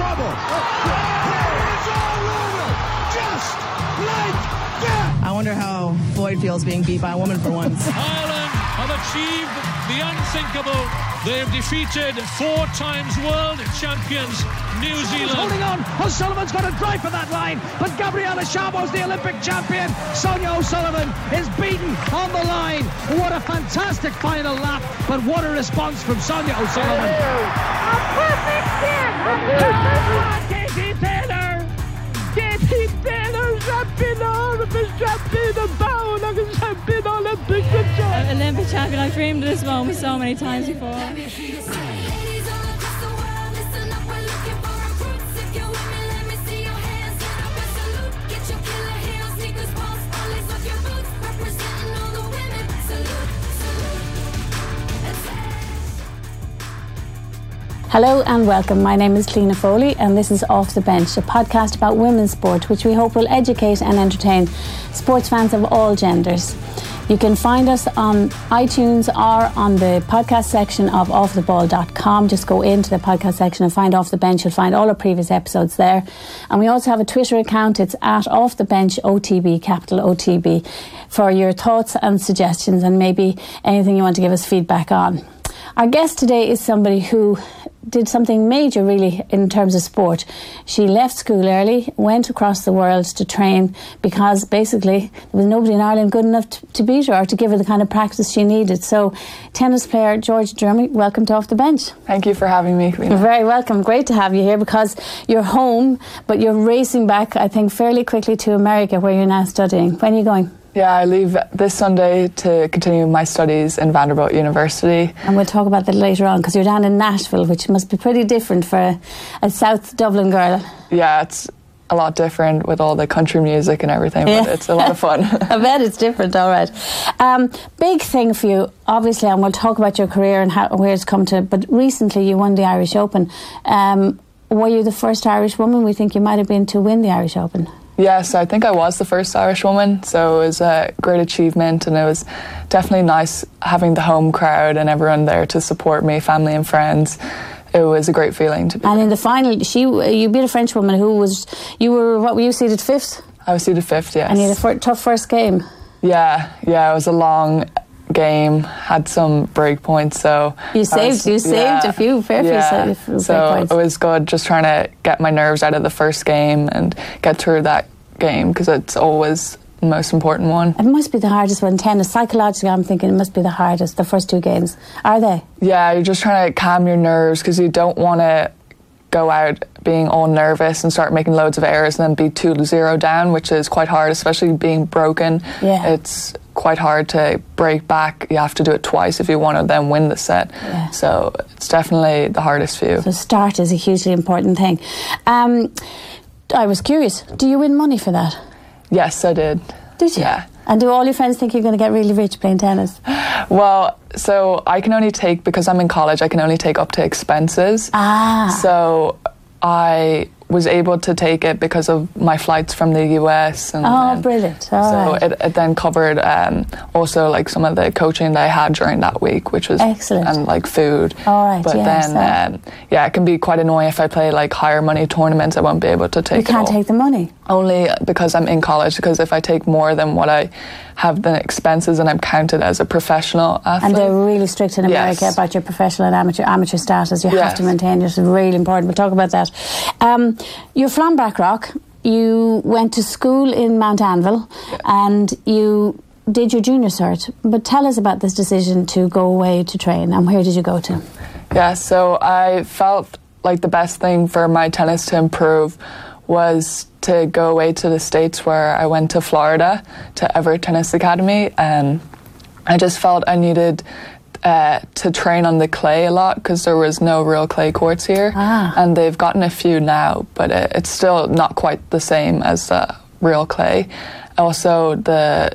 trouble. It's all over. Just like that. I wonder how Floyd feels being beat by a woman for once. Ireland have achieved the unthinkable. They've defeated four times world champions New Zealand. Holding on. O'Sullivan's got to drive for that line. But Gabriela Szabo's the Olympic champion. Sonia O'Sullivan is beaten on the line. What a fantastic final lap. But what a response from Sonia O'Sullivan. A perfect! Katie Taylor champion Olympic Olympic champion. I've dreamed of this moment so many times before. Hello and welcome. My name is Cliona Foley, and this is Off the Bench, a podcast about women's sport, which we hope will educate and entertain sports fans of all genders. You can find us on iTunes or on the podcast section of offtheball.com. Just go into the podcast section and find Off the Bench. You'll find all our previous episodes there. And we also have a Twitter account. It's at Off the Bench OTB, capital OTB, for your thoughts and suggestions and maybe anything you want to give us feedback on. Our guest today is somebody who did something major really in terms of sport. She left school early, went across the world to train because basically there was nobody in Ireland good enough to, to beat her or to give her the kind of practice she needed. So, tennis player Georgia Drummy, welcome to Off the Bench. Thank you for having me. You're very welcome. Great to have you here because you're home, but you're racing back, I think, fairly quickly to America where you're now studying. When are you going? Yeah, I leave this Sunday to continue my studies in Vanderbilt University. And we'll talk about that later on because you're down in Nashville, which must be pretty different for a, South Dublin girl. Yeah, it's a lot different with all the country music and everything, but Yeah. it's a lot of fun. I bet it's different, all right. Um, big thing for you, obviously, and we'll talk about your career and how, where it's come to, but recently you won the Irish Open. Um, were you the first Irish woman we think you might have been to win the Irish Open? Yes, I think I was the first Irish woman, so it was a great achievement, and it was definitely nice having the home crowd and everyone there to support me, family and friends. It was a great feeling to be. And in the final, she you beat a French woman who was, you were, what were you seated fifth? I was seated fifth, yes. And you had a tough first game. Yeah, yeah, it was a long game. Had some break points, so You saved- you saved a few fair few yeah. break so it was good, just trying to get my nerves out of the first game and get through that game because it's always the most important one. It must be the hardest one. Tennis, psychologically, I'm thinking it must be the hardest, the first two games. Are they? Yeah, you're just trying to calm your nerves because you don't want to go out being all nervous and start making loads of errors and then be 2 0 down, which is quite hard, especially being broken. Yeah. It's quite hard to break back. You have to do it twice if you want to then win the set. Yeah. So it's definitely the hardest for you. So start is a hugely important thing. Um, I was curious. Do you win money for that? Yes, I did. Did you? Yeah. And do all your friends think you're going to get really rich playing tennis? Well, so I can only take, because I'm in college, I can only take up to expenses. Ah. So I was able to take it because of my flights from the US. And Oh, brilliant. All so right. it, it then covered um, also like some of the coaching that I had during that week, which was Excellent. and like food. All right, But yeah, then, um, yeah, it can be quite annoying if I play like higher money tournaments. I won't be able to take you can't take the money. Only because I'm in college. Because if I take more than what I have the expenses, and I'm counted as a professional athlete. And they're really strict in America Yes. about your professional and amateur amateur status. You have to maintain it. It's really important. We'll talk about that. Um, you're from Blackrock. You went to school in Mount Anvil, and you did your junior cert. But tell us about this decision to go away to train, and where did you go to? Yeah, so I felt like the best thing for my tennis to improve was to go away to the States where I went to Florida to Evert Tennis Academy. And I just felt I needed uh, to train on the clay a lot because there was no real clay courts here. Ah. And they've gotten a few now, but it, it's still not quite the same as the real clay. Also, the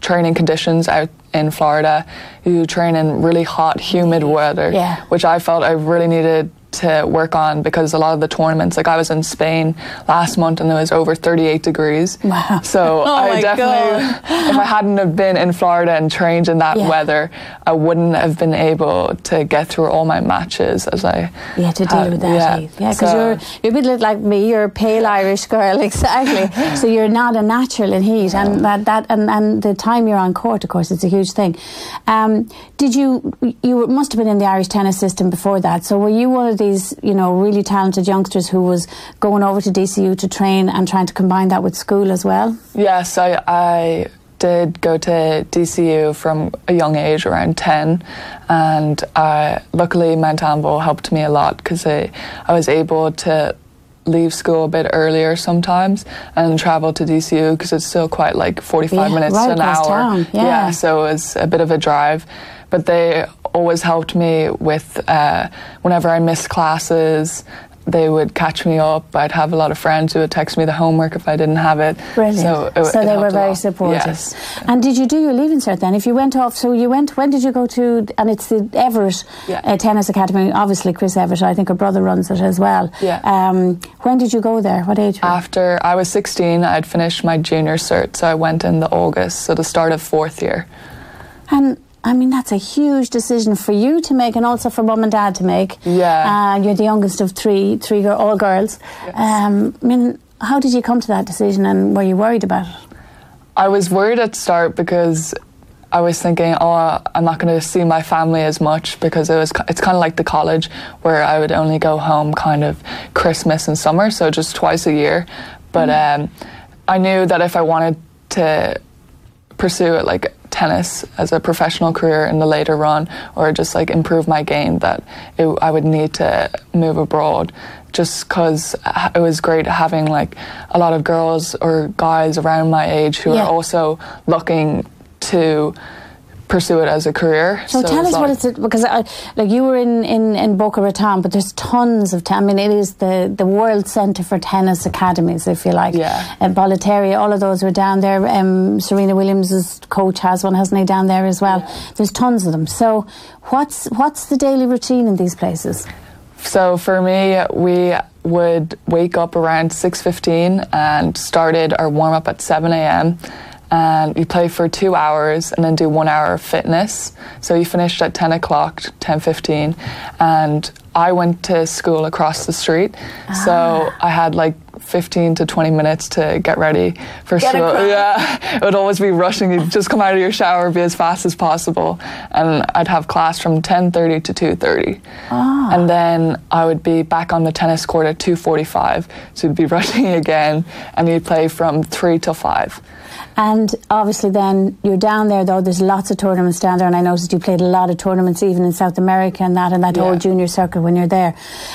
training conditions out in Florida, you train in really hot, humid weather, Yeah. which I felt I really needed to work on because a lot of the tournaments, like I was in Spain last month and it was over 38 degrees. Wow. So Oh I definitely, if I hadn't have been in Florida and trained in that Yeah. weather, I wouldn't have been able to get through all my matches as I. Yeah, to deal had- with that yeah. heat. Yeah, because So- you're you're a bit like me. You're a pale Irish girl, exactly. so you're not a natural in heat, and that, that and, and the time you're on court, of course, it's a huge thing. Um, did you you must have been in the Irish tennis system before that? So were you one of these you know really talented youngsters who was going over to DCU to train and trying to combine that with school as well? Yes, I, I did go to DCU from a young age, around 10, and uh, luckily Mount Anvil helped me a lot because I, I was able to leave school a bit earlier sometimes and travel to DCU because it's still quite like 45 Yeah, minutes right to an hour. town, yeah. so it was a bit of a drive. But they always helped me with uh, whenever I missed classes. They would catch me up. I'd have a lot of friends who would text me the homework if I didn't have it. Brilliant. So, So, it- it they were very supportive. Yes. And did you do your leaving cert then? If you went off, so you went. When did you go to? And it's the Evert Yeah. uh, Tennis Academy. Obviously, Chris Evert. I think her brother runs it as well. Yeah. Um, when did you go there? What age? After I was 16, I'd finished my junior cert, so I went in the August, so the start of fourth year. And I mean, that's a huge decision for you to make, and also for mum and dad to make. Yeah. Uh, you're the youngest of three, three girl, all girls. Um, I mean, how did you come to that decision, and were you worried about it? I was worried at start because I was thinking, oh, I'm not going to see my family as much because it was it's kind of like the college where I would only go home kind of Christmas and summer, so just twice a year. But um, I knew that if I wanted to pursue it like tennis as a professional career in the later run or just like improve my game that it, I would need to move abroad just because uh, it was great having like a lot of girls or guys around my age who Yeah. are also looking to pursue it as a career. So, tell us what it's because I, like you were in, in, in Boca Raton, but there's tons of. I mean, it is the, the world centre for tennis academies, if you like. Yeah. And all of those were down there. Um, Serena Williams' coach has one, hasn't he, down there as well? There's tons of them. So, what's what's the daily routine in these places? So for me, we would wake up around 6.15 and started our warm-up at 7 a.m. And you play for two hours and then do one hour of fitness. So you finished at 10 o'clock, 10.15. And I went to school across the street. So ah. I had like 15 to 20 minutes to get ready for Get school. Yeah, it would always be rushing. You'd just come out of your shower, be as fast as possible, and I'd have class from 10:30 to 2:30, ah. and then I would be back on the tennis court at 2:45. So you'd be rushing again, and you'd play from three till five. And obviously, then you're down there. Though there's lots of tournaments down there, and I noticed you played a lot of tournaments even in South America and that and that whole Yeah. junior circuit when you're there.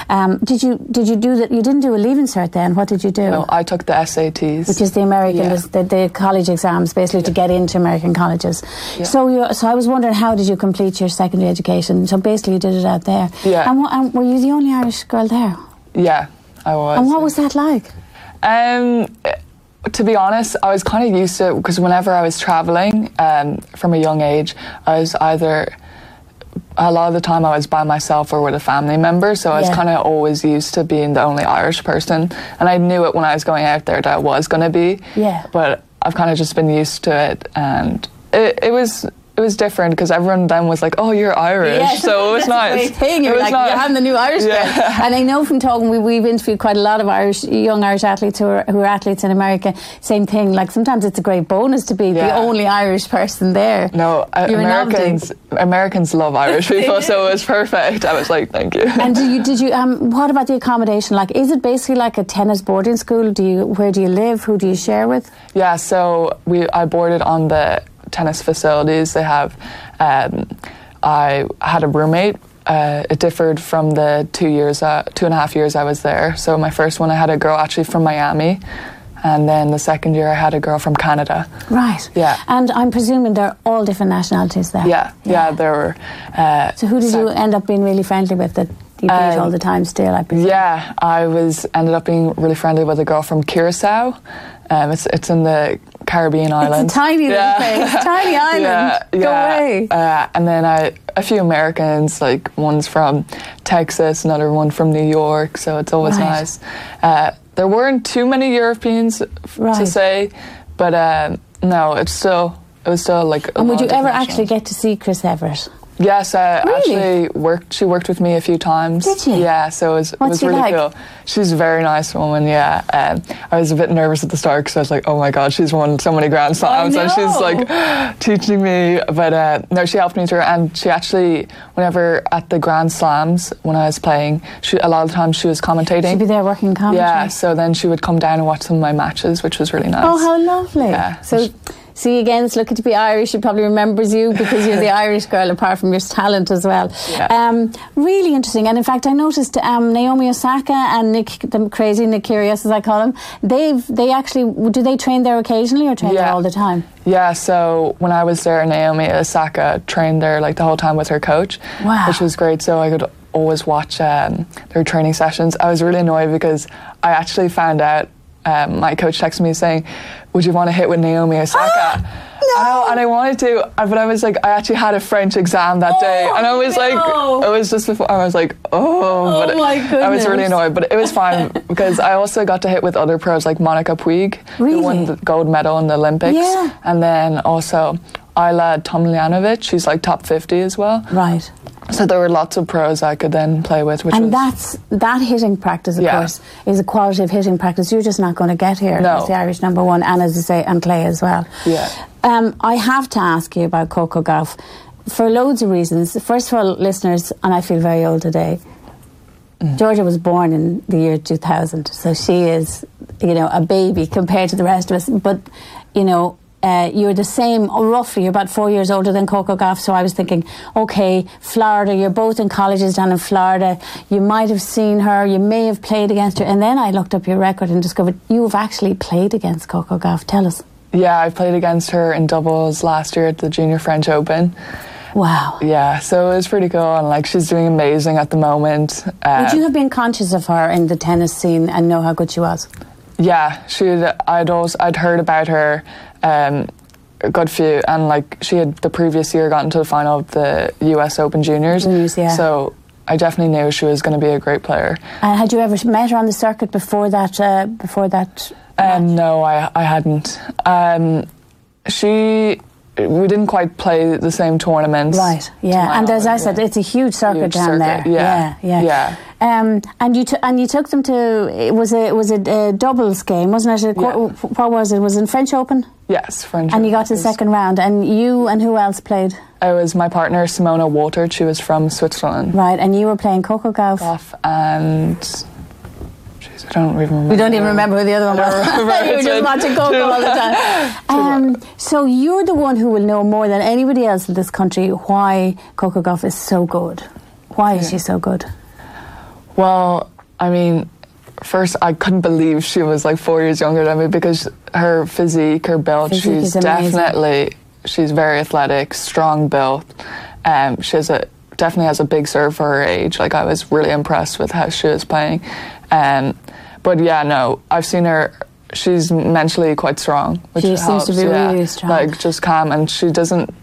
Um, did you did you do that? You didn't do a leaving cert then. What did you do? No, I took the SATs. which is the American, Yeah. the, the college exams, basically to get into American colleges. Yeah. So, you, so I was wondering, how did you complete your secondary education? So basically, you did it out there. Yeah. And, what, and were you the only Irish girl there? yeah, I was. And what was that like? Um, to be honest, I was kind of used to it because whenever I was traveling um, from a young age, I was either a lot of the time I was by myself or with a family member, so I was Yeah. kind of always used to being the only Irish person, and I knew it when I was going out there that I was going to be. Yeah. But I've kind of just been used to it, and it, it was. It was different because everyone then was like, "Oh, you're Irish," so it was nice. Thing. It You're was like, nice. you're having the new Irish Yeah. And I know from talking, we, we've interviewed quite a lot of Irish, young Irish athletes who are, who are athletes in America. Same thing. Like sometimes it's a great bonus to be the only Irish person there. No, uh, Americans Americans love Irish people, so it was perfect. I was like, thank you. And did you, did you um, what about the accommodation? Like, is it basically like a tennis boarding school? Do you, where do you live? Who do you share with? yeah, so we I boarded on the tennis facilities. They have. Um, I had a roommate. Uh, it differed from the two years, uh, two and a half years I was there. So my first one, I had a girl actually from Miami, and then the second year, I had a girl from Canada. Right. Yeah. And I'm presuming they're all different nationalities there. Yeah, yeah, there were. Uh, So who did you end up being really friendly with that you Um, all the time still, I presume? Yeah, I was ended up being really friendly with a girl from Curacao. Um, it's it's in the Caribbean island. It's a tiny little place, tiny island. Yeah, Go yeah. away. Uh, and then I, a few Americans, like one's from Texas, another one from New York. So it's always Right. nice. Uh, there weren't too many Europeans Right. to say, but um, no, it's still it was still like. a And would you ever actually get to see Chris Evert? Yes, I Really? actually worked. She worked with me a few times. Did she? Yeah, so it was, it was really like? cool. She's a very nice woman. Yeah, um, I was a bit nervous at the start because I was like, "Oh my god, she's won so many Grand Slams," and she's like teaching me. But uh, no, she helped me through, and she actually, whenever at the Grand Slams when I was playing, she, a lot of times she was commentating. She'd be there working commentary. yeah, so then she would come down and watch some of my matches, which was really nice. Oh, how lovely. Yeah. So, see, again, it's lucky to be Irish. She probably remembers you because you're the Irish girl, apart from your talent as well. Yeah. Um, really interesting. And in fact, I noticed um, Naomi Osaka and Nick, the crazy Nick Kyrgios, as I call him, they've, they actually, do they train there occasionally or train there Yeah. all the time? Yeah, so when I was there, Naomi Osaka trained there like the whole time with her coach, Wow. which was great. So I could always watch um, their training sessions. I was really annoyed because I actually found out um, my coach texted me saying, "Would you want to hit with Naomi Osaka?" And I, and I wanted to, uh, but I was like, I actually had a French exam that day, and I was no. like, it was just before. I was like, oh, Oh but my I was really annoyed, but it was fine because I also got to hit with other pros like Monica Puig, who won the gold medal in the Olympics. Yeah. And then also Ajla Tomljanovic, she's like top 50 as well. Right. So there were lots of pros I could then play with, which And that's that hitting practice, of Yeah. course, is a quality of hitting practice you're just not going to get here No. as the Irish number one, and as I say, and Clay as well. Yeah. Um, I have to ask you about Coco Gauff for loads of reasons. First of all, listeners, and I feel very old today. Mm. Georgia was born in the year 2000, so she is, you know, a baby compared to the rest of us. But, you know, uh, you're the same, roughly, you're about four years older than Coco Gauff. So I was thinking, okay, Florida, you're both in colleges down in Florida. You might have seen her, you may have played against her. And then I looked up your record and discovered you have actually played against Coco Gauff. Tell us. yeah, I played against her in doubles last year at the Junior French Open. Wow. Yeah, so it was pretty cool, and like she's doing amazing at the moment. Uh, Would you have been conscious of her in the tennis scene and know how good she was? Yeah, she. I'd also I'd heard about her um, a good few, and like she had the previous year gotten to the final of the U.S. Open Juniors. Juniors, yeah. So I definitely knew she was going to be a great player. And had you ever met her on the circuit before that? Uh, before that? Um, no, I I hadn't. Um, she. We didn't quite play the same tournaments. Right. Yeah. And as I said, yeah. it's a huge circuit Huge down circuit, there. yeah. Yeah. Yeah. Um, and you t- and you took them to it was a it was a, a doubles game, wasn't it? A, Yeah. qu- What was it? Was it in French Open? Yes, French. And you got to the second round, and you and who else played? It was my partner Simona Waltert. She was from Switzerland. Right. And you were playing Coco Gauff. Off and. Jeez, I don't even remember. We don't even remember who the other one was. you were just watching Coco all the time. Um, so you're the one who will know more than anybody else in this country why Coco Gauff is so good. Why is she so good? Well, I mean, first I couldn't believe she was like four years younger than me because her physique, her build, Physique she's definitely she's very athletic, strong built. Um, she has a definitely has a big serve for her age. Like I was really impressed with how she was playing. Um, but yeah, no, I've seen her. She's mentally quite strong, which She seems to be yeah. really strong. Like just calm, and she doesn't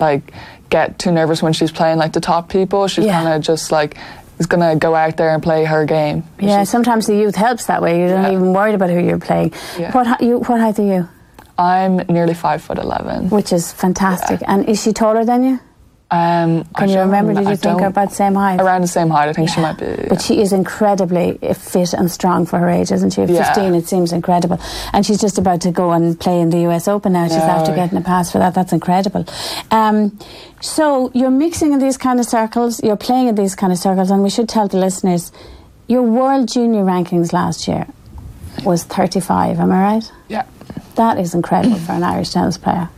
like get too nervous when she's playing like the top people. She's Yeah. kind of just like is gonna go out there and play her game. Yeah, sometimes the youth helps that way. You're not Yeah. even worried about who you're playing. Yeah. What, you, what height are you? I'm nearly five foot eleven. Which is fantastic. And is she taller than you? Um, I Can you remember? rem- Did I you think about the same height? around the same height? I think she might be. But she is incredibly fit and strong for her age, isn't she? At Yeah. 15, it seems incredible. And she's just about to go and play in the US Open now. She's Yeah, after getting a pass for that. That's incredible. Um, so you're mixing in these kind of circles, you're playing in these kind of circles, and we should tell the listeners your world junior rankings last year was 35, am I right? yeah. That is incredible for an Irish tennis player.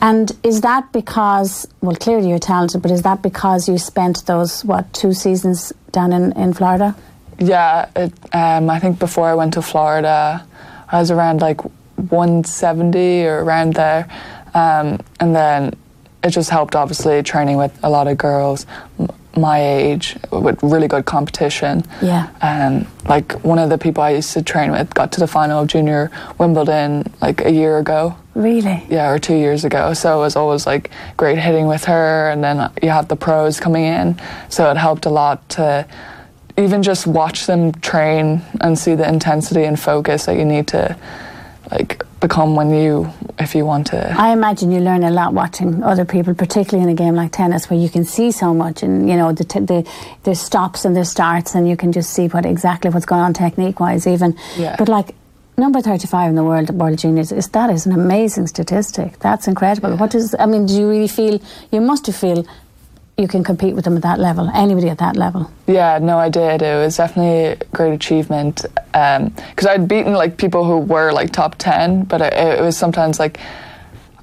And is that because, well, clearly you're talented, but is that because you spent those, what, two seasons down in, in Florida? Yeah, it, um, I think before I went to Florida, I was around like 170 or around there, um, and then it just helped, obviously, training with a lot of girls my age with really good competition. Yeah. Um, like one of the people I used to train with got to the final of junior Wimbledon like a year ago. Really? Yeah, or two years ago. So it was always like great hitting with her, and then you have the pros coming in. So it helped a lot to even just watch them train and see the intensity and focus that you need to like become when you if you want to. I imagine you learn a lot watching other people, particularly in a game like tennis, where you can see so much, and you know the t- the their stops and their starts, and you can just see what exactly what's going on technique wise, even. Yeah. But like number thirty five in the world at world juniors is that is an amazing statistic. That's incredible. What does I mean? Do you really feel you must have feel you can compete with them at that level? Anybody at that level? Yeah, no, I did. It was definitely a great achievement um, because I'd beaten like people who were like top ten, but it, it was sometimes like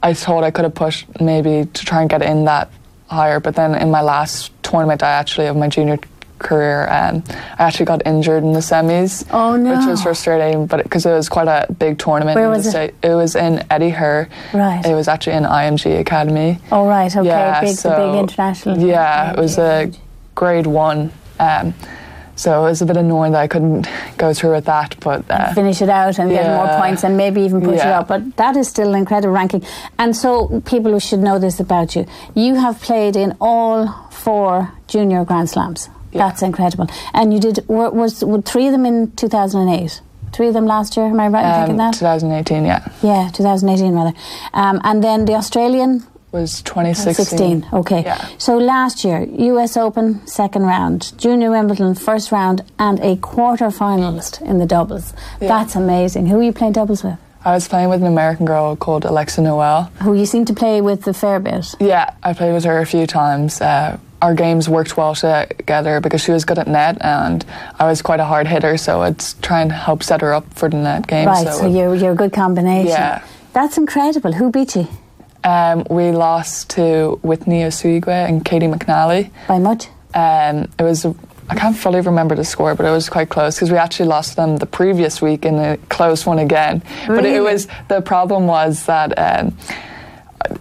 I thought I could have pushed maybe to try and get in that higher. But then in my last tournament, I actually of my junior career, um, I actually got injured in the semis. Oh, no. Which was frustrating, but because it was quite a big tournament. Where in was the it? state. It was in Eddie Herr. Right. It was actually in IMG Academy. Oh right, okay, Yeah, big so, big international. Yeah, it was a grade one. Um, so it was a bit annoying that I couldn't go through with that, but uh, finish it out and get more points and maybe even push it up. But that is still an incredible ranking. And so people who should know this about you, you have played in all four junior Grand Slams. Yeah. That's incredible. And you did were, was were three of them in 2008. Three of them last year. Am I right in um, thinking that? 2018, yeah, Yeah, 2018 rather. Um, and then the Australian was 2016. 16. Okay. Yeah. So last year, US Open second round, Junior Wimbledon first round, and a quarter finalist in the doubles. Yeah. That's amazing. Who are you playing doubles with? I was playing with an American girl called Alexa Noel. Who you seem to play with a fair bit. Yeah, I played with her a few times. Uh, our games worked well together because she was good at net and I was quite a hard hitter, so it's trying to help set her up for the net game. Right. So, you're you're a good combination. Yeah. That's incredible. Who beat you um, we lost to Whitney Osuigwe and Caty McNally. by much? Um, it was I can't fully remember the score, but it was quite close because we actually lost them the previous week in a close one again. But it Really? was the problem was that. Um,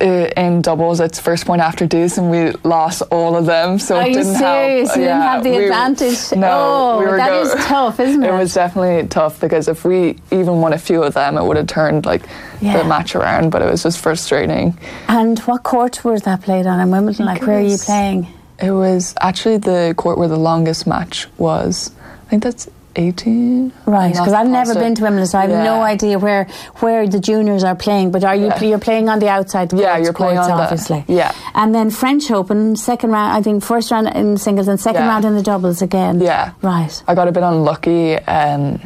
uh, in doubles, it's first point after deuce, and we lost all of them. So Are it you didn't serious? help. You didn't have the we- advantage? No, Oh, we that go- is tough, isn't it? It was definitely tough because if we even won a few of them, it would have turned like Yeah. the match around. But it was just frustrating. And what court was that played on in Wimbledon? Like, where are you playing? It was actually the court where the longest match was. I think that's 18. Right, because I've never been to Wimbledon, so I have Yeah. no idea where where the juniors are playing. But are you Yeah. you're playing on the outside? Yeah, you're playing courts, on the- obviously. yeah. and then French Open second round. I think first round in singles and second Yeah. round in the doubles again. Yeah. right. I got a bit unlucky um,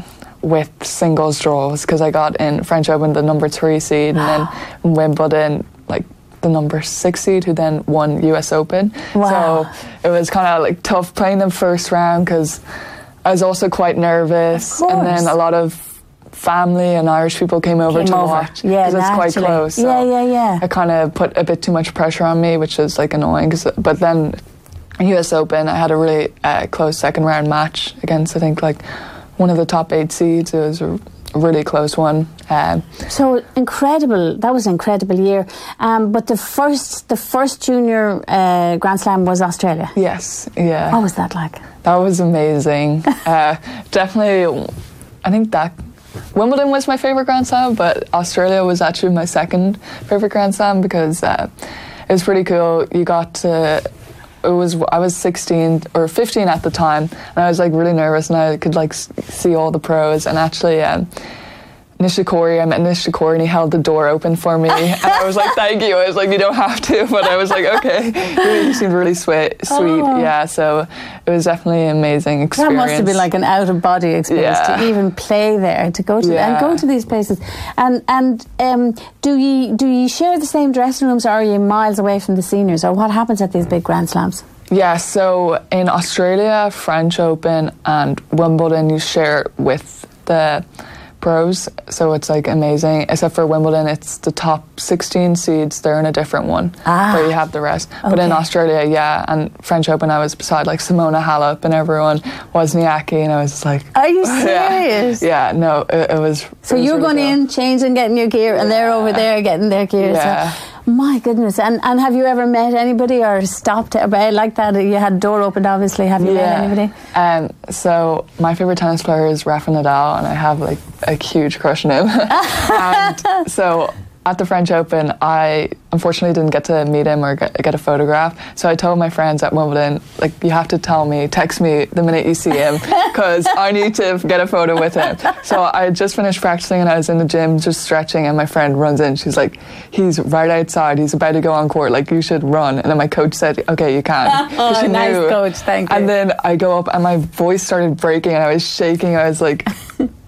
with singles draws because I got in French Open the number three seed and then Wimbledon like the number six seed who then won US Open. Wow. So it was kind of like tough playing them first round because I was also quite nervous and then a lot of family and Irish people came over Came to over. watch Yeah, because it's quite close. So Yeah, yeah, yeah. It kind of put a bit too much pressure on me, which was like annoying. 'cause- but then US Open, I had a really uh, close second round match against I think like one of the top eight seeds. It was really close one. Um, So incredible! That was an incredible year. Um, but the first the first junior uh, Grand Slam was Australia. yes, yeah, What was that like? that was amazing. uh, definitely, I think that. Wimbledon was my favorite Grand Slam, but Australia was actually my second favorite Grand Slam because uh, it was pretty cool. You got to it was I was 16 or 15 at the time, and I was like really nervous, and I could like see all the pros. And actually, um, Nishikori, I met Nishikori, and he held the door open for me, and I was like, "Thank you." I was like, "You don't have to," but I was like, "Okay." He, he seemed really sweet, sweet, Oh. yeah. So it was definitely an amazing experience. That must have been like an out of body experience Yeah. to even play there, to go to and go to these places. And and um, do you do you share the same dressing rooms, or are you miles away from the seniors, or what happens at these big Grand Slams? Yeah, so in Australia, French Open and Wimbledon, you share with the pros, so it's like amazing. Except for Wimbledon, it's the top 16 seeds, they're in a different one Ah. where you have the rest. But in Australia, yeah, and French Open, I was beside like Simona Halep and everyone, Wozniacki, and I was just like, Are you serious? yeah, no, it, it was. So it was you're really going cool. in, changing, getting your gear, and they're over there getting their gear. Yeah. So, My goodness. And and have you ever met anybody or stopped at uh, like that? You had a door opened, obviously. Have you met anybody? Um, so my favorite tennis player is Rafa Nadal, and I have like a huge crush on him. and so at the French Open, I unfortunately didn't get to meet him or get, get, a photograph. So I told my friends at Wimbledon, like, you have to tell me, text me the minute you see him, because I need to get a photo with him. So I just finished practicing and I was in the gym just stretching, and my friend runs in. She's like, he's right outside. He's about to go on court. Like, you should run. And then my coach said, okay, you can. oh, nice coach. Thank you. And then I go up and my voice started breaking and I was shaking. I was like,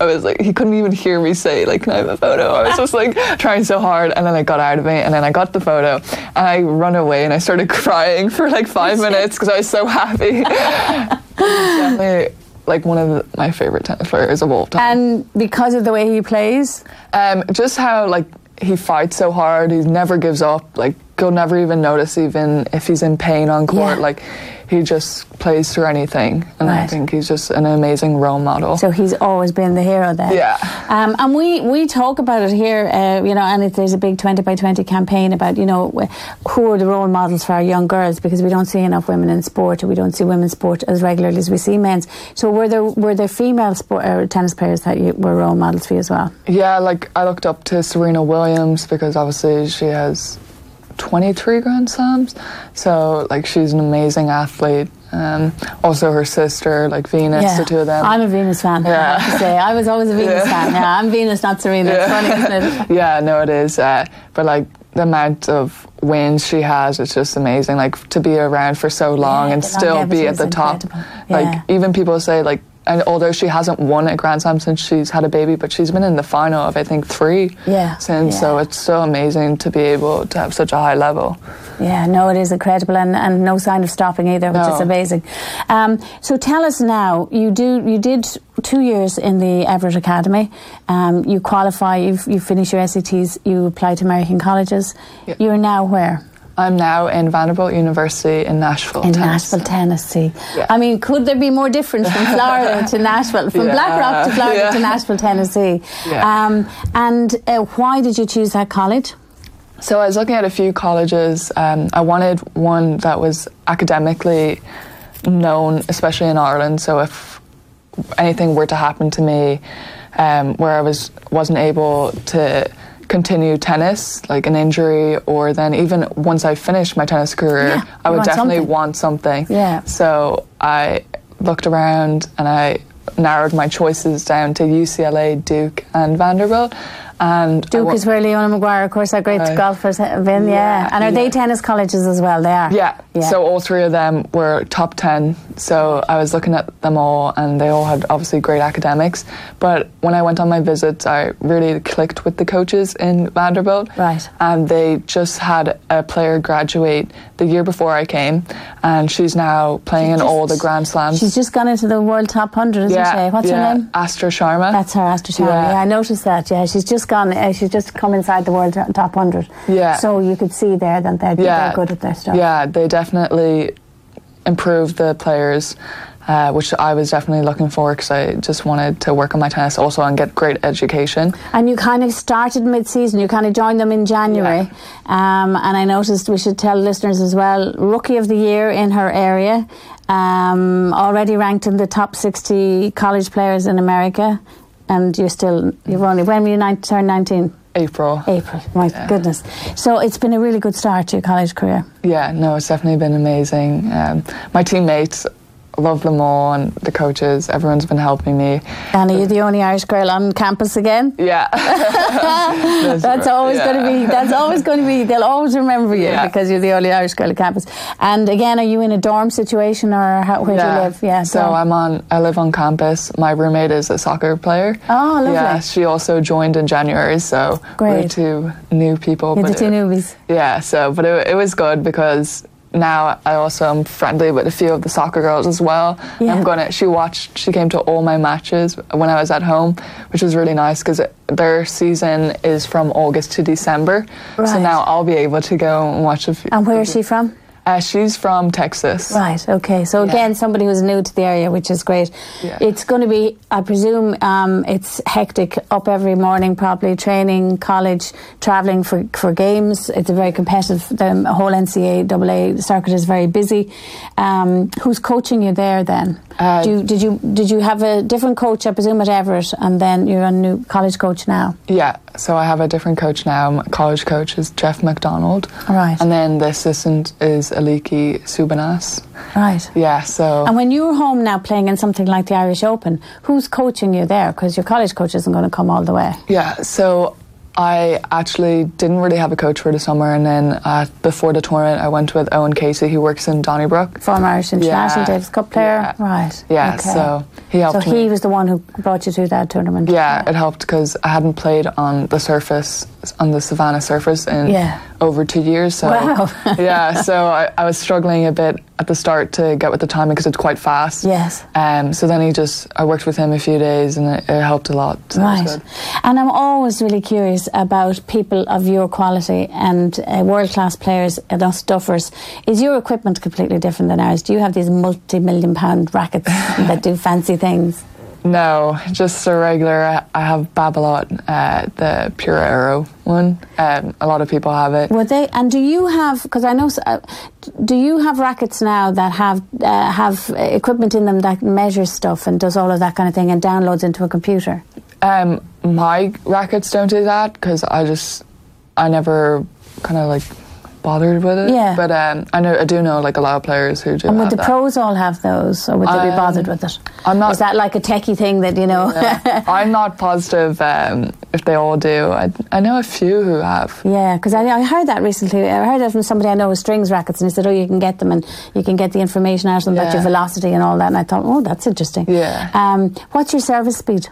I was like, he couldn't even hear me say, like, can I have a photo? I was just like trying so hard. And then I got out of it and then I got the photo and I run away and I started crying for like five minutes because I was so happy. definitely like one of the, my favorite tennis players of all time. And because of the way he plays? Um, just how like he fights so hard, he never gives up. Like you'll never even notice even if he's in pain on court. Yeah. Like he just plays through anything, and right. I think he's just an amazing role model. So he's always been the hero there. Yeah. Um, and we we talk about it here, uh, you know, and it, there's a big twenty by twenty campaign about you know who are the role models for our young girls because we don't see enough women in sport, or we don't see women's sport as regularly as we see men's. So were there were there female sport uh, tennis players that you, were role models for you as well? Yeah, like I looked up to Serena Williams because obviously she has 23 Grand Slams. So, like, she's an amazing athlete. Um, also, her sister, like Venus, yeah. the two of them. I'm a Venus fan. Yeah. I have to say, I was always a Venus yeah. fan. Yeah, I'm Venus, not Serena. Yeah. It's funny, isn't it? Yeah, no, it is. Uh, but like the amount of wins she has, it's just amazing. Like to be around for so long yeah, and still be at the top. Like even people say like and although she hasn't won a Grand Slam since she's had a baby, but she's been in the final of I think three yeah. since. Yeah. So it's so amazing to be able to have such a high level. Yeah, no, it is incredible, and, and no sign of stopping either, which no. is amazing. Um, so tell us now, you do you did two years in the Evert Academy. Um, you qualify, you you finish your SATs, you apply to American colleges. Yep. You're now where? I'm now in Vanderbilt University in Nashville, in Tennessee. Nashville, Tennessee. Yeah. I mean, could there be more difference from Florida to Nashville, from yeah. Blackrock to Florida yeah. to Nashville, Tennessee? Um, and uh, why did you choose that college? So I was looking at a few colleges. Um, I wanted one that was academically known, especially in Ireland. So if anything were to happen to me, um, where I was wasn't able to continue tennis, like an injury, or then even once I finished my tennis career, yeah, I would definitely something. want something. Yeah. So I looked around and I narrowed my choices down to UCLA, Duke, and Vanderbilt. And Duke is where Leona Maguire, of course, our great uh, golfers have been, yeah. yeah. And are yeah. they tennis colleges as well? They are. Yeah. yeah. So all three of them were top 10. So I was looking at them all, and they all had obviously great academics. But when I went on my visits, I really clicked with the coaches in Vanderbilt. Right. And they just had a player graduate the year before I came, and she's now playing she's in just, all the Grand Slams. She's just gone into the World Top 100, isn't yeah, she? What's her name? Astra Sharma. That's her, Astra Sharma. Yeah. yeah. I noticed that. Yeah, she's just gone. Uh, she's just come inside the World Top 100. Yeah. So you could see there that they're, yeah. they're good at their stuff. Yeah, they definitely improved the players uh, which I was definitely looking for because I just wanted to work on my tennis also and get great education. And you kind of started mid season, you kind of joined them in January. Yeah. Um, and I noticed we should tell listeners as well Rookie of the Year in her area, um, already ranked in the top 60 college players in America. And you're still, you've only, when were you nine, turn 19? April. April, my yeah. goodness. So it's been a really good start to your college career. Yeah, no, it's definitely been amazing. Um, my teammates love them all and the coaches. Everyone's been helping me. And are you the only Irish girl on campus again? Yeah. that's, that's always yeah. going to be. That's always going to be. They'll always remember you yeah. because you're the only Irish girl on campus. And again, are you in a dorm situation or how, where yeah. do you live? Yeah. So dorm. I'm on. I live on campus. My roommate is a soccer player. Oh, lovely. Yeah, she also joined in January. So Great. we're two new people. You're the two it, newbies. Yeah. So, but it, it was good because now I also am friendly with a few of the soccer girls as well. Yeah. I'm gonna. She watched. She came to all my matches when I was at home, which was really nice because their season is from August to December. Right. So now I'll be able to go and watch a few. And where is she from? Uh, she's from Texas. Right. Okay. So Yeah. again, somebody who's new to the area, which is great. Yeah. It's going to be, I presume, um, it's hectic. Up every morning, probably training, college, traveling for for games. It's a very competitive. The whole NCAA circuit is very busy. Um, who's coaching you there then? Uh, Do you, did you did you have a different coach? I presume at Evert, and then you're a new college coach now. Yeah, so I have a different coach now. My college coach is Geoff Macdonald. Right. And then the assistant is Aleke Tsoubanos. Right. Yeah, so. And when you're home now playing in something like the Irish Open, who's coaching you there? Because your college coach isn't going to come all the way. Yeah, so I actually didn't really have a coach for the summer, and then uh, before the tournament, I went with Owen Casey, who works in Donnybrook. Former Irish International Yeah. Davis Cup player. Yeah. Right. Yeah, Okay. so he helped So me. he was the one who brought you to that tournament. Yeah, it helped because I hadn't played on the surface, on the Savannah surface in Yeah. over two years. So Wow. yeah, so I, I was struggling a bit at the start to get with the timing because it's quite fast. Yes. Um. So then he just, I worked with him a few days and it, it helped a lot. So Right. And I'm always really curious about people of your quality and uh, world class players and us duffers. Is your equipment completely different than ours? Do you have these multi million pound rackets that do fancy things? No, just a regular. I- have Babolat, uh, the Pure Aero one. Um, a lot of people have it. Would they? And do you have? Because I know. Uh, do you have rackets now that have uh, have equipment in them that measures stuff and does all of that kind of thing and downloads into a computer? Um, my rackets don't do that because I just, I never kind of like bothered with it. Yeah. But um, I know I do know like a lot of players who do. And would the that. pros all have those, or would they be Um, bothered with it? I'm not- Is that like a techie thing that you know? Yeah. I'm not positive um, if they all do. I, I know a few who have. Yeah, because I, I heard that recently. I heard that from somebody I know with strings rackets, and he said, "Oh, you can get them, and you can get the information out of them about your velocity and all that." And I thought, "Oh, that's interesting." Yeah. Um, what's your service speed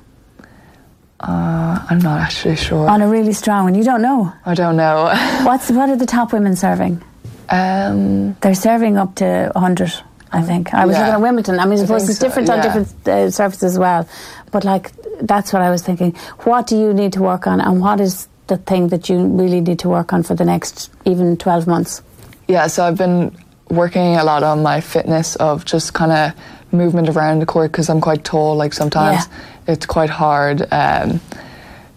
Uh, I'm not actually sure. on a really strong one? You don't know. I don't know. What's what are the top women serving? um, They're serving up to 100, I think. I was Yeah. looking at Wimbledon. I mean, I I suppose it's so, different on different uh, surfaces as well. But, like, that's what I was thinking. What do you need to work on, and what is the thing that you really need to work on for the next even 12 months? Yeah, so I've been working a lot on my fitness of just kind of movement around the court because I'm quite tall. Like sometimes it's quite hard. Um,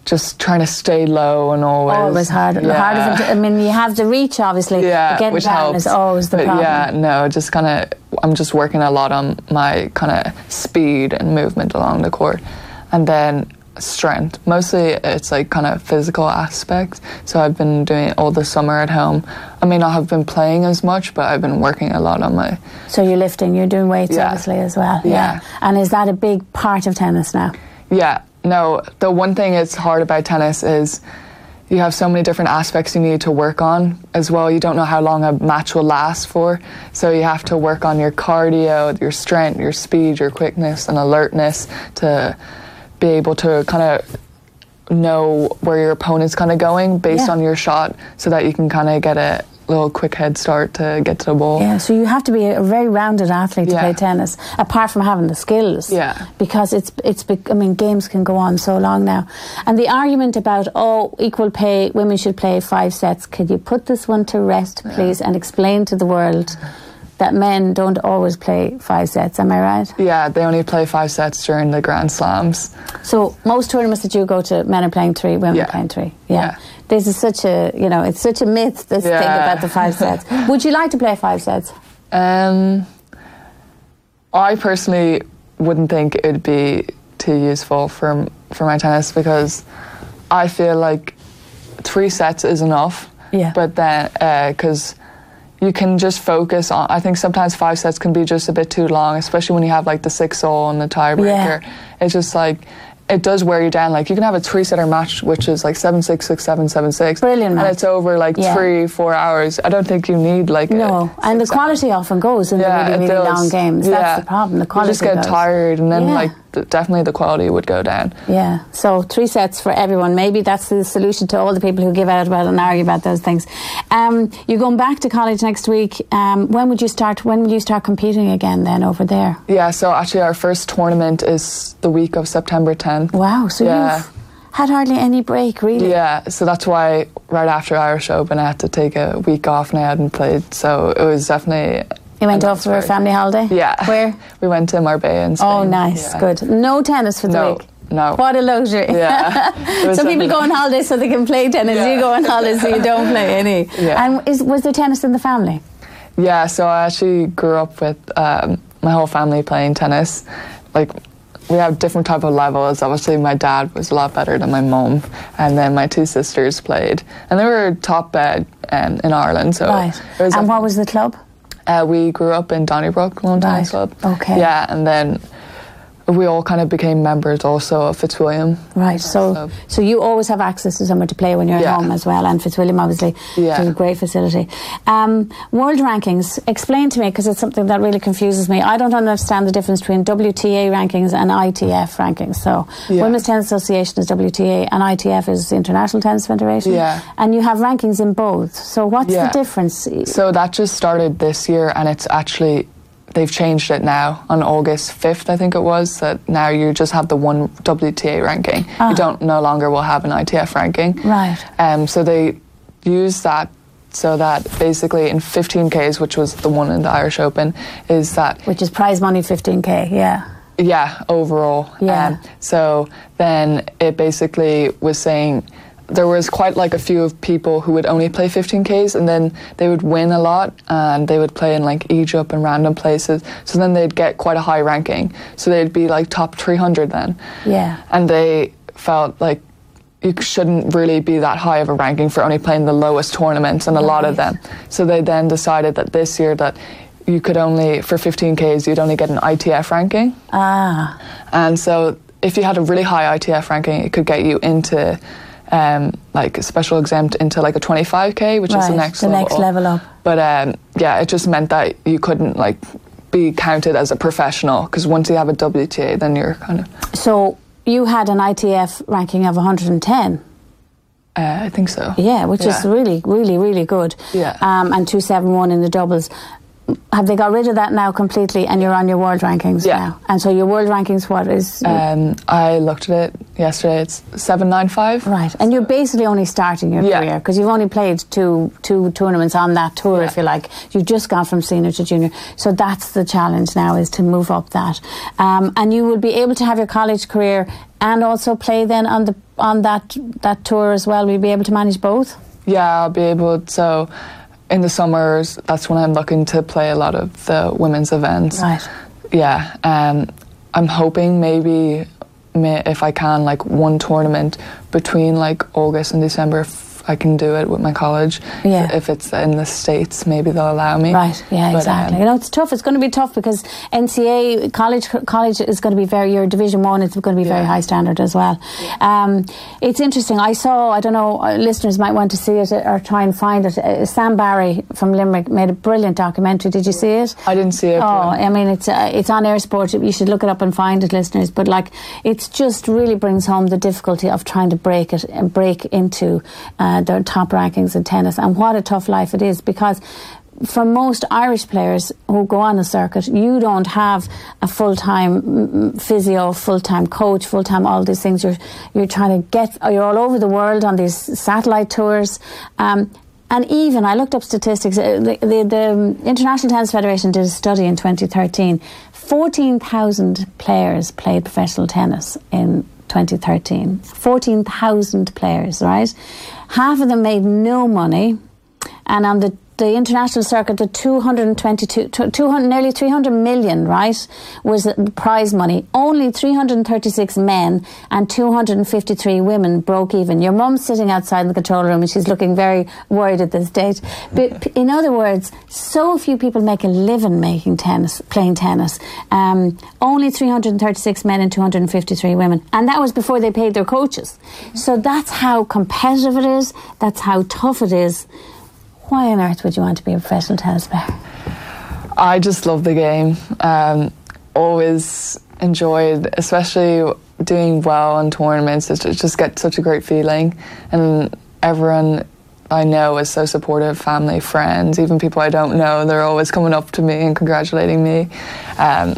just trying to stay low and always. always hard. Yeah. Hard I mean, you have the reach, obviously. yeah, getting which down helps. is always the But problem. Yeah, no, just kind of. I'm just working a lot on my kind of speed and movement along the court, and then strength. Mostly, it's like kind of physical aspects. So I've been doing it all the summer at home. I may not have been playing as much, but I've been working a lot on my So you're lifting, you're doing weights, Yeah. obviously, as well. Yeah. And is that a big part of tennis now? Yeah, no. The one thing that's hard about tennis is you have so many different aspects you need to work on as well. You don't know how long a match will last for, so you have to work on your cardio, your strength, your speed, your quickness, and alertness to be able to kind of know where your opponent's kind of going based Yeah. on your shot, so that you can kind of get a little quick head start to get to the ball. Yeah, so you have to be a very rounded athlete to Yeah. play tennis, apart from having the skills. Yeah. Because it's it's. I mean, games can go on so long now, and the argument about oh, equal pay, women should play five sets. Could you put this one to rest, please, and explain to the world that men don't always play five sets? Am I right? Yeah, they only play five sets during the Grand Slams. So most tournaments that you go to, men are playing three, women Yeah. are playing three. Yeah. Yeah. This is such a you know, it's such a myth. This thing about the five sets. Would you like to play five sets? Um, I personally wouldn't think it'd be too useful for for my tennis because I feel like three sets is enough. Yeah. But then, because you can just focus on. I think sometimes five sets can be just a bit too long, especially when you have like the six all and the tiebreaker. Yeah. It's just like. It does wear you down. Like you can have a three-setter match, which is like seven six six seven seven six, Brilliant and match. it's over like Yeah. three four hours. I don't think you need like a No, and the quality often goes in the really, really long games. Yeah. That's the problem. The quality You just get goes. tired, and then Yeah. like definitely the quality would go down. Yeah, so three sets for everyone. Maybe that's the solution to all the people who give out about and argue about those things. Um, you're going back to college next week. Um, when would you start? When would you start competing again? Then over there. Yeah. So actually, our first tournament is the week of September 10th. Wow. So Yeah. you've had hardly any break, really. Yeah. So that's why right after Irish Open, I had to take a week off and I hadn't played, so it was definitely. You went off for a family holiday? Yeah. Where? We went to Marbella in Spain. Oh, nice. Yeah. Good. No tennis for the No, week. no. What a luxury. Yeah. Some people go on holiday so they can play tennis. Yeah. You go on holiday so you don't play any. Yeah. And is, was there tennis in the family? Yeah, so I actually grew up with um, my whole family playing tennis. Like, we have different type of levels. Obviously, my dad was a lot better than my mom, and then my two sisters played, and they were top bed um, in Ireland. So, right. And what was the club? Uh, we grew up in Donnybrook Tennis Right, Club. okay. Yeah, and then we all kind of became members also of Fitzwilliam. Right. So, So- so you always have access to somewhere to play when you're Yeah. at home as well. And Fitzwilliam, obviously, Yeah. is a great facility. Um, world rankings. Explain to me because it's something that really confuses me. I don't understand the difference between WTA rankings and ITF rankings. So, Yeah. Women's Tennis Association is WTA, and ITF is the International Tennis Federation. Yeah. And you have rankings in both. So, what's the difference? So that just started this year, and it's actually they've changed it now on August fifth, I think it was. That now you just have the one WTA ranking. You don't no longer will have an ITF ranking. Ah. Right. Um. So they use that. So that basically in 15Ks, which was the one in the Irish Open, is that Which is prize money 15k. Yeah. yeah, overall. Yeah. Um, so then it basically was saying there was quite like a few of people who would only play 15Ks and then they would win a lot and they would play in like Egypt and random places. So then they'd get quite a high ranking. So they'd be like top 300 then. Yeah. And they felt like you shouldn't really be that high of a ranking for only playing the lowest tournaments and a lot of them. So they then decided that this year that you could only for 15Ks you'd only get an ITF ranking. Ah. And so if you had a really high ITF ranking, it could get you into um, like special exempt into like a 25k, which is Right, the next the level next level up. But um, yeah, it just meant that you couldn't like be counted as a professional because once you have a WTA, then you're kind of So you had an ITF ranking of 110. uh, I think so. Yeah, which is really, really, really good. Yeah. Um, and 271 in the doubles. Have they got rid of that now completely and you're on your world rankings Yeah. now? And so your world rankings, what is. Um, I looked at it yesterday. It's seven nine five. Right, and you're basically only starting your Yeah. career because you've only played two two tournaments on that tour, Yeah. if you like. You've just gone from senior to junior, so that's the challenge now is to move up that. Um, and you will be able to have your college career and also play then on the on that that tour as well. Will you be able to manage both? Yeah, I'll be able. to So in the summers, that's when I'm looking to play a lot of the women's events. Right. Yeah. Um, I'm hoping maybe ma- if I can, like one tournament between like August and December, I can do it with my college. Yeah. If it's in the states, maybe they'll allow me. Right. Yeah. But, exactly. um, you know, it's tough. It's going to be tough because NCAA college college is going to be very your Division One. It's going to be very Yeah. high standard as well. Um, it's interesting. I saw. I don't know. uh, Listeners might want to see it or try and find it. Uh, Sam Barry from Limerick made a brilliant documentary. Did you see it? I didn't see it. Oh, I mean, it's uh, it's on Eir Sport. You should look it up and find it, listeners. But like, it's just really brings home the difficulty of trying to break it and break into uh, the top rankings in tennis, and what a tough life it is because. For most Irish players who go on a circuit, you don't have a full time physio, full time coach, full time all these things. You're you're trying to get. You're all over the world on these satellite tours. Um, and even, I looked up statistics, uh, the, the, the International Tennis Federation did a study in 2013. 14,000 players played professional tennis in 2013. 14,000 players, right? Half of them made no money. And on the the international circuit, the 222, 200, nearly 300 million, right, was the prize money. Only 336 men and 253 women broke even. Your mum's sitting outside in the control room and she's looking very worried at this date. But in other words, so few people make a living making tennis, playing tennis. Um, only 336 men and 253 women. And that was before they paid their coaches. So that's how competitive it is. That's how tough it is. Why on earth would you want to be a professional tennis player? I just love the game. Um, always enjoyed, especially doing well in tournaments. It just just get such a great feeling, and everyone I know is so supportive. Family, friends, even people I don't know, they're always coming up to me and congratulating me. Um,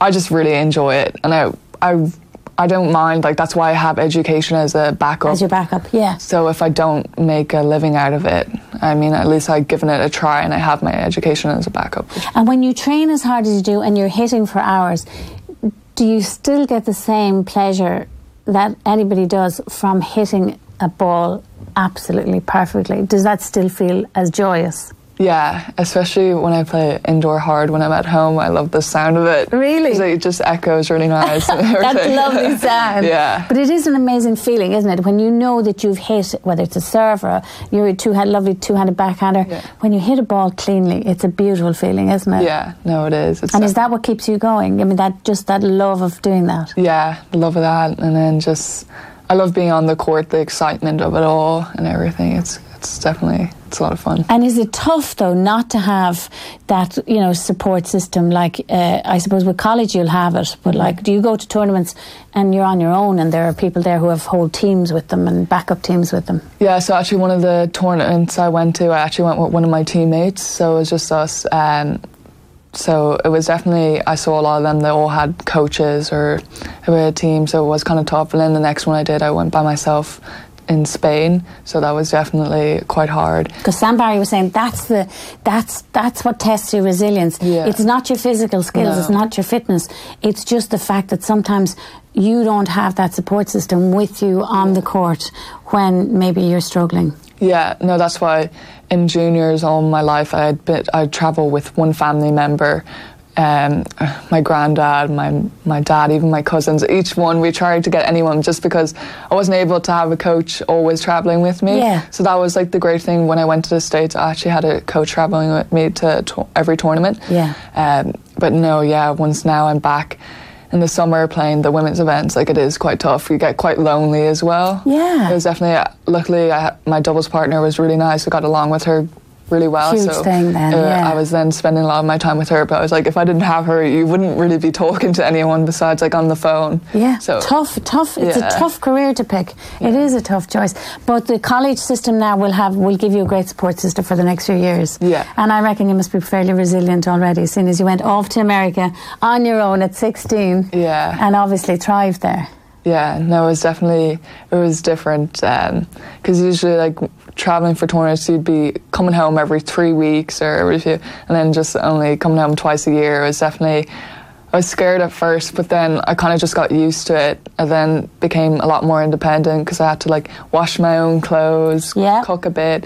I just really enjoy it, and I I I don't mind. Like that's why I have education as a backup. As your backup, yeah. So if I don't make a living out of it, I mean, at least I've given it a try and I have my education as a backup. And when you train as hard as you do and you're hitting for hours, do you still get the same pleasure that anybody does from hitting a ball absolutely perfectly? Does that still feel as joyous? Yeah, especially when I play indoor hard when I'm at home. I love the sound of it. Really? It just echoes really nice. everything. lovely sound. Yeah. But it is an amazing feeling, isn't it? When you know that you've hit, whether it's a serve or a, you're a two lovely two-handed backhander, Yeah. when you hit a ball cleanly, it's a beautiful feeling, isn't it? Yeah, no, it is. It's And is that what keeps you going? I mean, that just that love of doing that. Yeah, the love of that, and then just I love being on the court, the excitement of it all, and everything. It's it's definitely it's a lot of fun. And is it tough though not to have that you know support system? Like uh, I suppose with college you'll have it, but like do you go to tournaments and you're on your own, and there are people there who have whole teams with them and backup teams with them? Yeah, so actually one of the tournaments I went to, I actually went with one of my teammates, so it was just us. Um, so it was definitely I saw a lot of them. They all had coaches or a team, so it was kind of tough. And then the next one I did, I went by myself in Spain, so that was definitely quite hard. Because Sam Barry was saying that's the that's that's what tests your resilience. Yeah. It's not your physical skills, No. it's not your fitness. It's just the fact that sometimes you don't have that support system with you on the court when maybe you're struggling. Yeah, no, that's why in juniors all my life I'd been, I'd travel with one family member. Um, my granddad, my my dad, even my cousins. Each one we tried to get anyone just because I wasn't able to have a coach always traveling with me. Yeah. So that was like the great thing when I went to the states. I actually had a coach traveling with me to, to every tournament. Yeah. Um, but no, yeah. Once now I'm back in the summer playing the women's events, like it is quite tough. You get quite lonely as well. Yeah. It was definitely. Luckily, I, my doubles partner was really nice. I got along with her really well. Huge so thing then, uh, yeah. I was then spending a lot of my time with her. But I was like, if I didn't have her, you wouldn't really be talking to anyone besides like on the phone. Yeah, So tough, tough. It's Yeah. a tough career to pick. It is a tough choice. But the college system now will have will give you a great support system for the next few years. Yeah. and I reckon you must be fairly resilient already, seeing as you went off to America on your own at sixteen. Yeah. and obviously thrived there. Yeah, no, it was definitely it was different because usually like traveling for tournaments, you'd be coming home every three weeks or every few, and then just only coming home twice a year. It was definitely. I was scared at first, but then I kind of just got used to it, and then became a lot more independent because I had to like wash my own clothes, Yeah. cook a bit.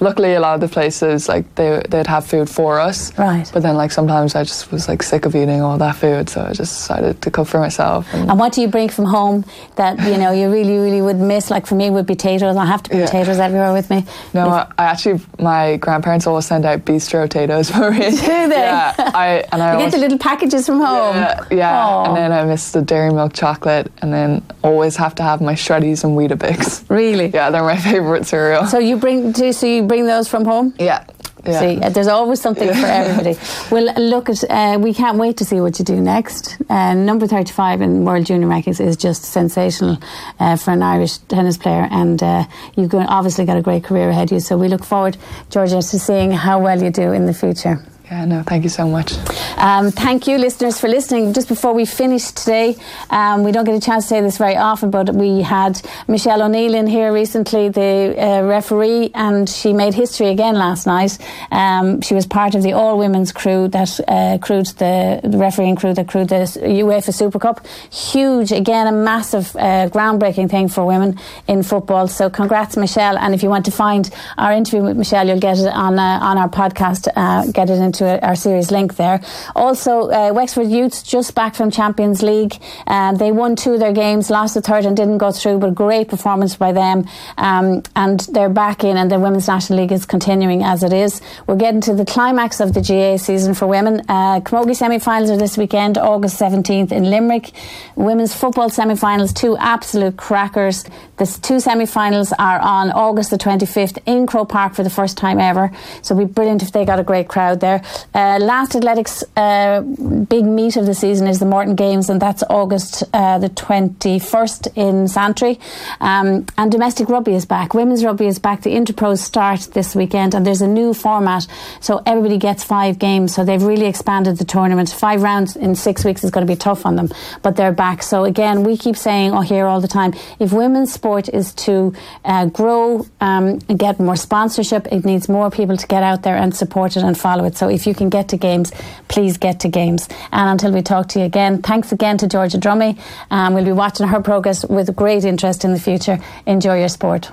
Luckily, a lot of the places like they they'd have food for us, Right. But then like sometimes I just was like sick of eating all that food, so I just decided to cook for myself. And And what do you bring from home that you know you really, really would miss? Like for me, would be potatoes. I have to put Yeah. potatoes everywhere with me. No, I, I actually, my grandparents always send out bistro potatoes for me. Do they? Yeah, I and I you always, get the little packages from home. yeah, yeah. And then I miss the dairy milk chocolate, and then always have to have my shreddies and Weetabix. Really? Yeah, they're my favorite cereal. So you bring, so you bring those from home? yeah, yeah. See, uh, there's always something for everybody. Well, look at, uh, we can't wait to see what you do next. Uh, number 35 in World Junior Rankings is just sensational uh, for an Irish tennis player, and uh, you've obviously got a great career ahead of you. So we look forward, Georgia, to seeing how well you do in the future. Yeah, no, thank you so much. Um, thank you, listeners, for listening. Just before we finish today, um, we don't get a chance to say this very often, but we had Michelle O'Neill in here recently, the uh, referee, and she made history again last night. Um, she was part of the all women's crew that uh, crewed the, the refereeing crew that crewed the UEFA Super Cup. Huge, again, a massive, uh, groundbreaking thing for women in football. So, congrats, Michelle. And if you want to find our interview with Michelle, you'll get it on uh, on our podcast. Uh, get it into our series link there. Also, uh, Wexford Youths just back from Champions League. Um, they won two of their games, lost the third and didn't go through, but great performance by them. Um, and they're back in, and the Women's National League is continuing as it is. We're getting to the climax of the GAA season for women. Uh, Camogie semi finals are this weekend, August 17th in Limerick. Women's football semi finals, two absolute crackers. The two semi finals are on August the 25th in Croke Park for the first time ever. So it'd be brilliant if they got a great crowd there. Uh, last athletics uh, big meet of the season is the Morton Games, and that's August uh, the 21st in Santry. Um, and domestic rugby is back. Women's rugby is back. The Interpros start this weekend, and there's a new format, so everybody gets five games. So they've really expanded the tournament. Five rounds in six weeks is going to be tough on them, but they're back. So again, we keep saying, oh, here all the time, if women's sport is to uh, grow um, and get more sponsorship, it needs more people to get out there and support it and follow it. So if you can get to games, please get to games. And until we talk to you again, thanks again to Georgia Drummy. Um, we'll be watching her progress with great interest in the future. Enjoy your sport.